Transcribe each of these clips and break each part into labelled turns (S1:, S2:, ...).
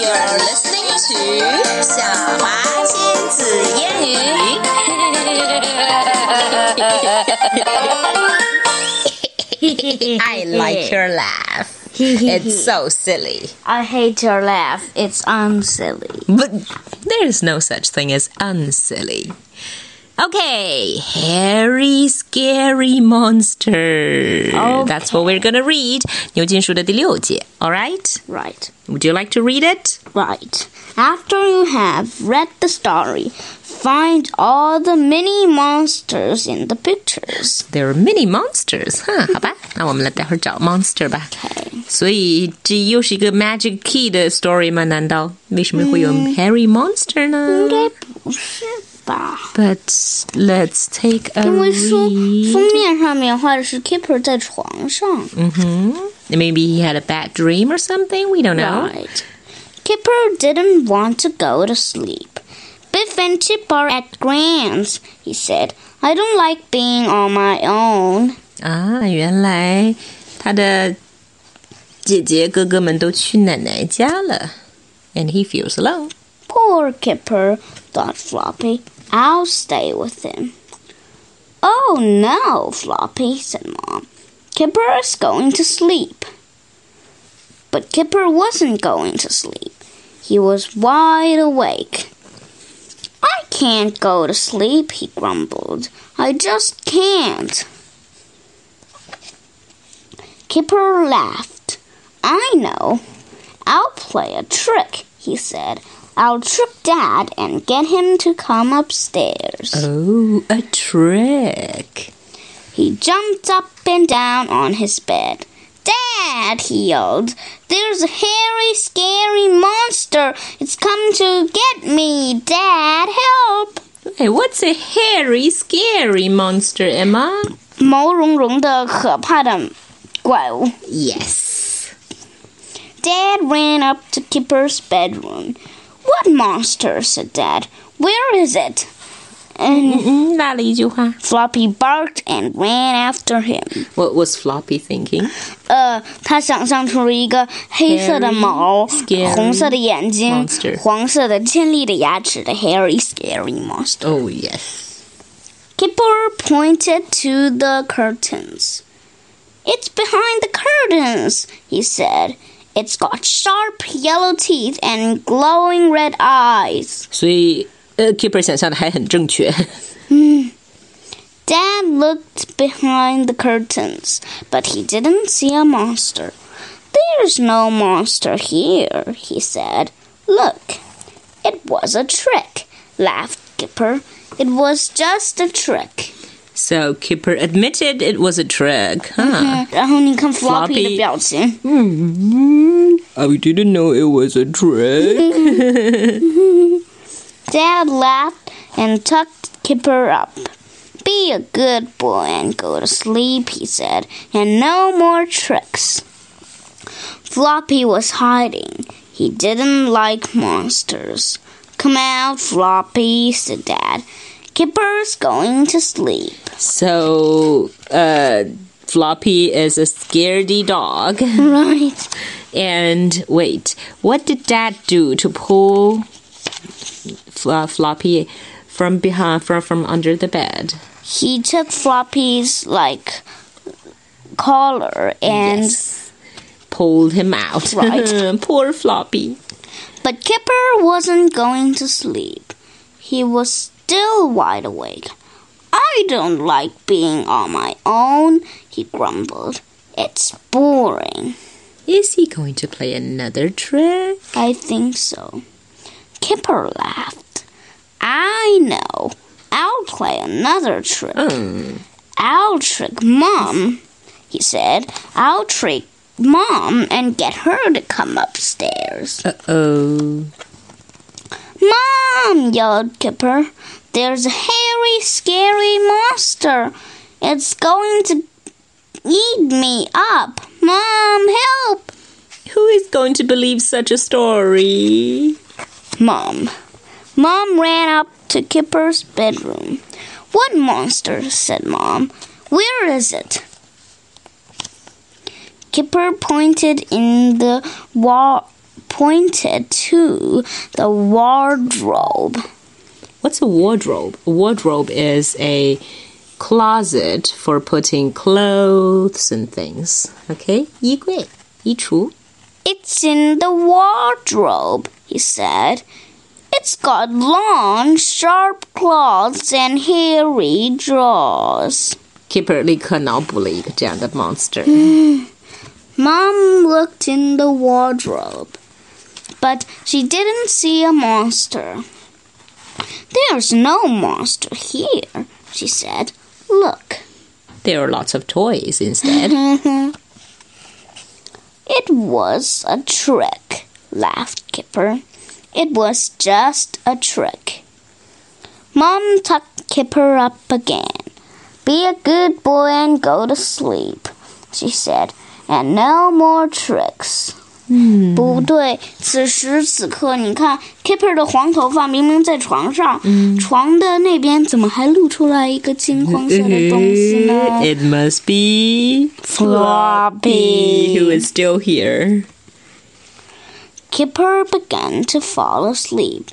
S1: You're listening to 晓华亲子英语。I like your laugh. it's so silly.
S2: I hate your laugh. It's unsilly.
S1: But there is no such thing as unsilly. Okay, hairy, scary monster. Okay. That's what we're gonna read. 牛津树的第六节. All right.
S2: Right.
S1: Would you like to read it?
S2: Right. After you have read the story, find all the mini monsters in the pictures.
S1: There are mini monsters, huh? 好吧，那我们来待会儿找 monster
S2: Okay.
S1: 所以这又是一个 magic key 的 story 吗？难道为什么会有 hairy monster 呢？
S2: 应该不是吧。
S1: But let's take a
S2: 因为书封面上面画的是 Kipper 在床上。
S1: 嗯哼、mm，Maybe -hmm. he had a bad dream or something. We don't know.
S2: Right. Kipper didn't want to go to sleep. Biff and Chip are at Gran's, he said. I don't like being on my own.
S1: Ah, 啊，原来他的姐姐哥哥们都去奶奶家了，and he feels alone.
S2: Poor Kipper, thought Floppy. I'll stay with him. Oh no, Floppy, said Mom. Kipper is going to sleep. But Kipper wasn't going to sleep. He was wide awake. I can't go to sleep, he grumbled. I just can't. Kipper laughed. I know. I'll play a trick, he said. I'll trick Dad and get him to come upstairs.
S1: Oh, a trick.
S2: He jumped up and down on his bed. Dad, he yelled, there's a hairy, scary monster. It's come to get me. Dad, help!
S1: Hey, what's a hairy, scary monster, Emma?
S2: 毛茸茸的可怕的怪物。
S1: Yes.
S2: Dad ran up to Kipper's bedroom. What monster? said Dad. Where is it? And
S1: 嗯，拉了一句话。
S2: Floppy barked and ran after him.
S1: What was Floppy thinking?
S2: 呃，他想象出了一个黑色的毛
S1: Hairy, scary
S2: 红色的眼睛
S1: monster
S2: 黄色的尖利的牙齿的 hairy scary monster.
S1: Oh, yes.
S2: Kipper pointed to the curtains. It's behind the curtains, he said. It's got sharp yellow teeth and glowing red eyes.
S1: 所以呃，Kipper
S2: Dad looked behind the curtains, but he didn't see a monster. There's no monster here, he said. Look, it was a trick, laughed Skipper. It was just a trick.
S1: So Keeper admitted it was a trick, huh?
S2: 然后你看 Floppy
S1: Floppy
S2: 的表情。
S1: I didn't know it was a trick.
S2: Dad laughed and tucked Kipper up. Be a good boy and go to sleep, he said, and no more tricks. Floppy was hiding. He didn't like monsters. Come out, Floppy, said Dad. Kipper's going to sleep.
S1: so, uh, Floppy is a scaredy dog.
S2: Right.
S1: And wait, what did Dad do to pull Fl- Floppy from behind, from from under the bed?
S2: He took Floppy's, like, collar and.
S1: Yes. pulled him out.
S2: Right.
S1: Poor Floppy.
S2: But Kipper wasn't going to sleep. He was still wide awake. I don't like being on my own, he grumbled. It's boring.
S1: Is he going to play another trick?
S2: I think so. Kipper laughed. I know. I'll play another trick.
S1: Hmm.
S2: I'll trick Mom, he said. I'll trick Mom and get her to come upstairs.
S1: Uh oh.
S2: Mom, yelled Kipper. There's a hairy, scary monster. It's going to eat me up. Mom, help!
S1: Who is going to believe such a story?
S2: Mom. Mom ran up to Kipper's bedroom. What monster? said Mom. Where is it? Kipper pointed in the wall pointed to the wardrobe.
S1: What's a wardrobe? A wardrobe is a closet for putting clothes and things. Okay? 衣柜,衣橱.
S2: It's in the wardrobe, he said. It's got long, sharp claws and hairy jaws.
S1: Keeper 立刻脑补了一个这样的 monster.
S2: Mom looked in the wardrobe, but she didn't see a monster. There's no monster here, she said. Look.
S1: There are lots of toys instead.
S2: it was a trick, laughed Kipper. It was just a trick. Mom tucked Kipper up again. Be a good boy and go to sleep, she said, and no more tricks.
S1: 嗯，
S2: 不对，此时此刻，你看 Kipper 的黄头发明明在床上，
S1: 嗯、
S2: 床的那边怎么还露出来一个金黄色的东西呢？
S1: It must be
S2: Floppy,
S1: who is still here.
S2: Kipper began to fall asleep.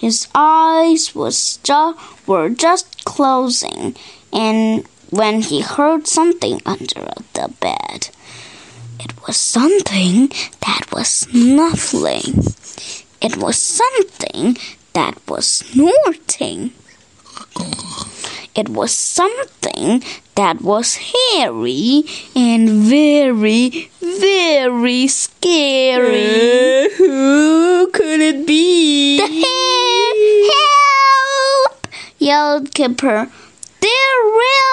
S2: His eyes was ju- were just closing, and when he heard something under the bed. It was something that was snuffling. It was something that was snorting. It was something that was hairy and very, very scary.
S1: Uh, who could it be?
S2: The hare! Help! yelled Kipper. There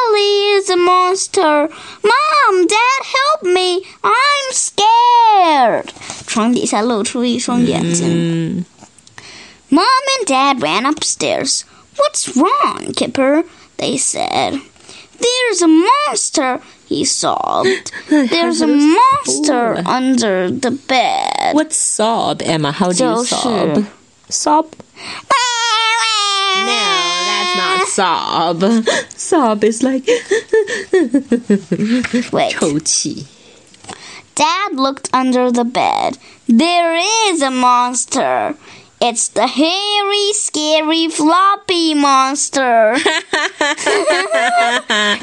S2: really is a monster. Mom, Dad, help me. I'm scared. 床底下露出一双眼睛。Mom and Dad ran upstairs. What's wrong, Kipper? They said. There's a monster, he sobbed. There's a monster under the bed.
S1: What's sob, Emma? How do you sob? Sob? No, that's not sob. Sob is like
S2: Wait.
S1: 抽泣.
S2: Dad looked under the bed. There is a monster. It's the hairy, scary, floppy monster.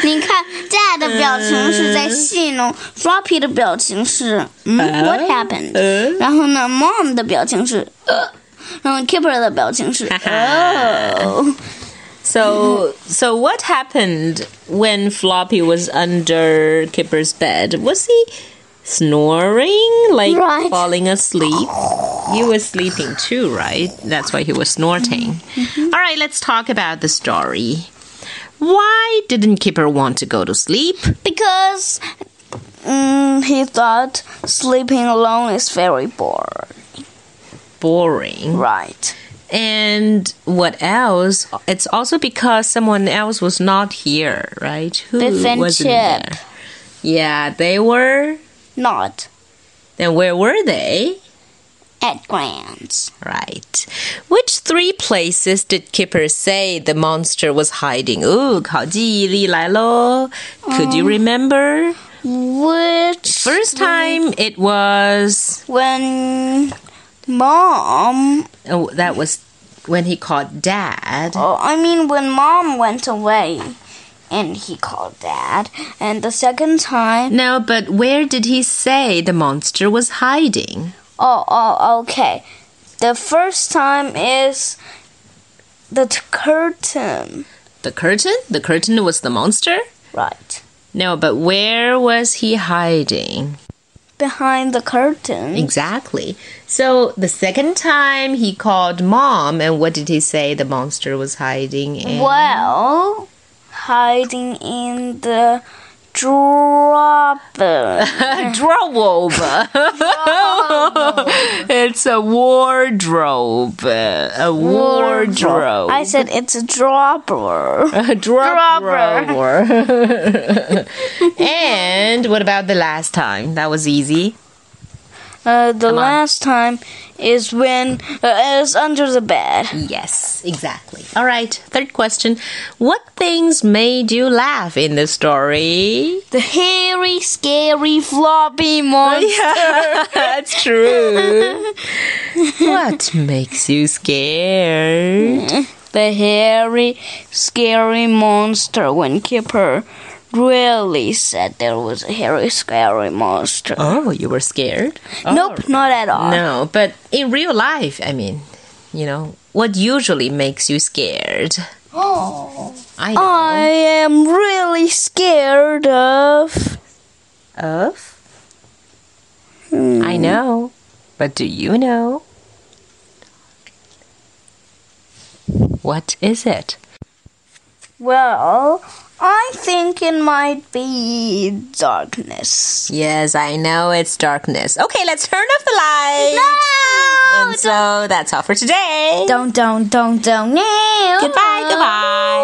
S2: 你看，Dad 的表情是在戏弄，Floppy 的表情是嗯、uh,，What
S1: happened？、uh,
S2: 然后呢，Mom 的表情是呃，然后 Kipper 的表情是哦。
S1: So, so what happened when Floppy was under Kipper's bed? Was he snoring, like
S2: Right.
S1: falling asleep? You were sleeping too, right? That's why he was snorting. All right, let's talk about the story. Why didn't Kipper want to go to sleep?
S2: Because mm, he thought sleeping alone is very boring.
S1: Boring.
S2: Right.
S1: And what else? It's also because someone else was not here, right? Who
S2: Biff and
S1: wasn't
S2: Chip.
S1: There? Yeah, they were
S2: not.
S1: Then where were they?
S2: At Gran's.
S1: Right. Which three places did Kipper say the monster was hiding? Ooh, 考记忆力来咯. Could um, you remember?
S2: Which
S1: first time it was
S2: when mom.
S1: Oh, that was when he called dad.
S2: oh, I mean when mom went away and he called dad and the second time
S1: No, but where did he say the monster was hiding?
S2: oh oh okay the first time is the t- curtain
S1: The curtain? The curtain was the monster?
S2: right
S1: No, but where was he hiding?
S2: Behind the curtain
S1: Exactly. So the second time he called mom, and what did he say the monster was hiding in?
S2: well hiding in the drawer
S1: Wardrobe. it's a wardrobe. A wardrobe.
S2: I said it's a drawer.
S1: A drawer. and what about the last time? That was easy.
S2: Uh, the
S1: Come on.
S2: last time is when uh, is under the bed.
S1: Yes, exactly. All right, third question. What things made you laugh in the story?
S2: The hairy, scary, floppy monster.
S1: Yeah, that's true. what makes you scared?
S2: The hairy, scary monster when Kipper really said there was a hairy, scary monster.
S1: Oh, you were scared?
S2: Nope, oh. not at all.
S1: No, but in real life, I mean, you know, what usually makes you scared?
S2: Oh.
S1: I.
S2: I am really scared of.
S1: Of? I hmm. know. But do you know? What is it?
S2: Well, I think it might be darkness.
S1: Yes, I know it's darkness. Okay, let's turn off the light.
S2: No!
S1: And so that's all for today.
S2: Don't, don't, don't, don't. No.
S1: Goodbye, goodbye.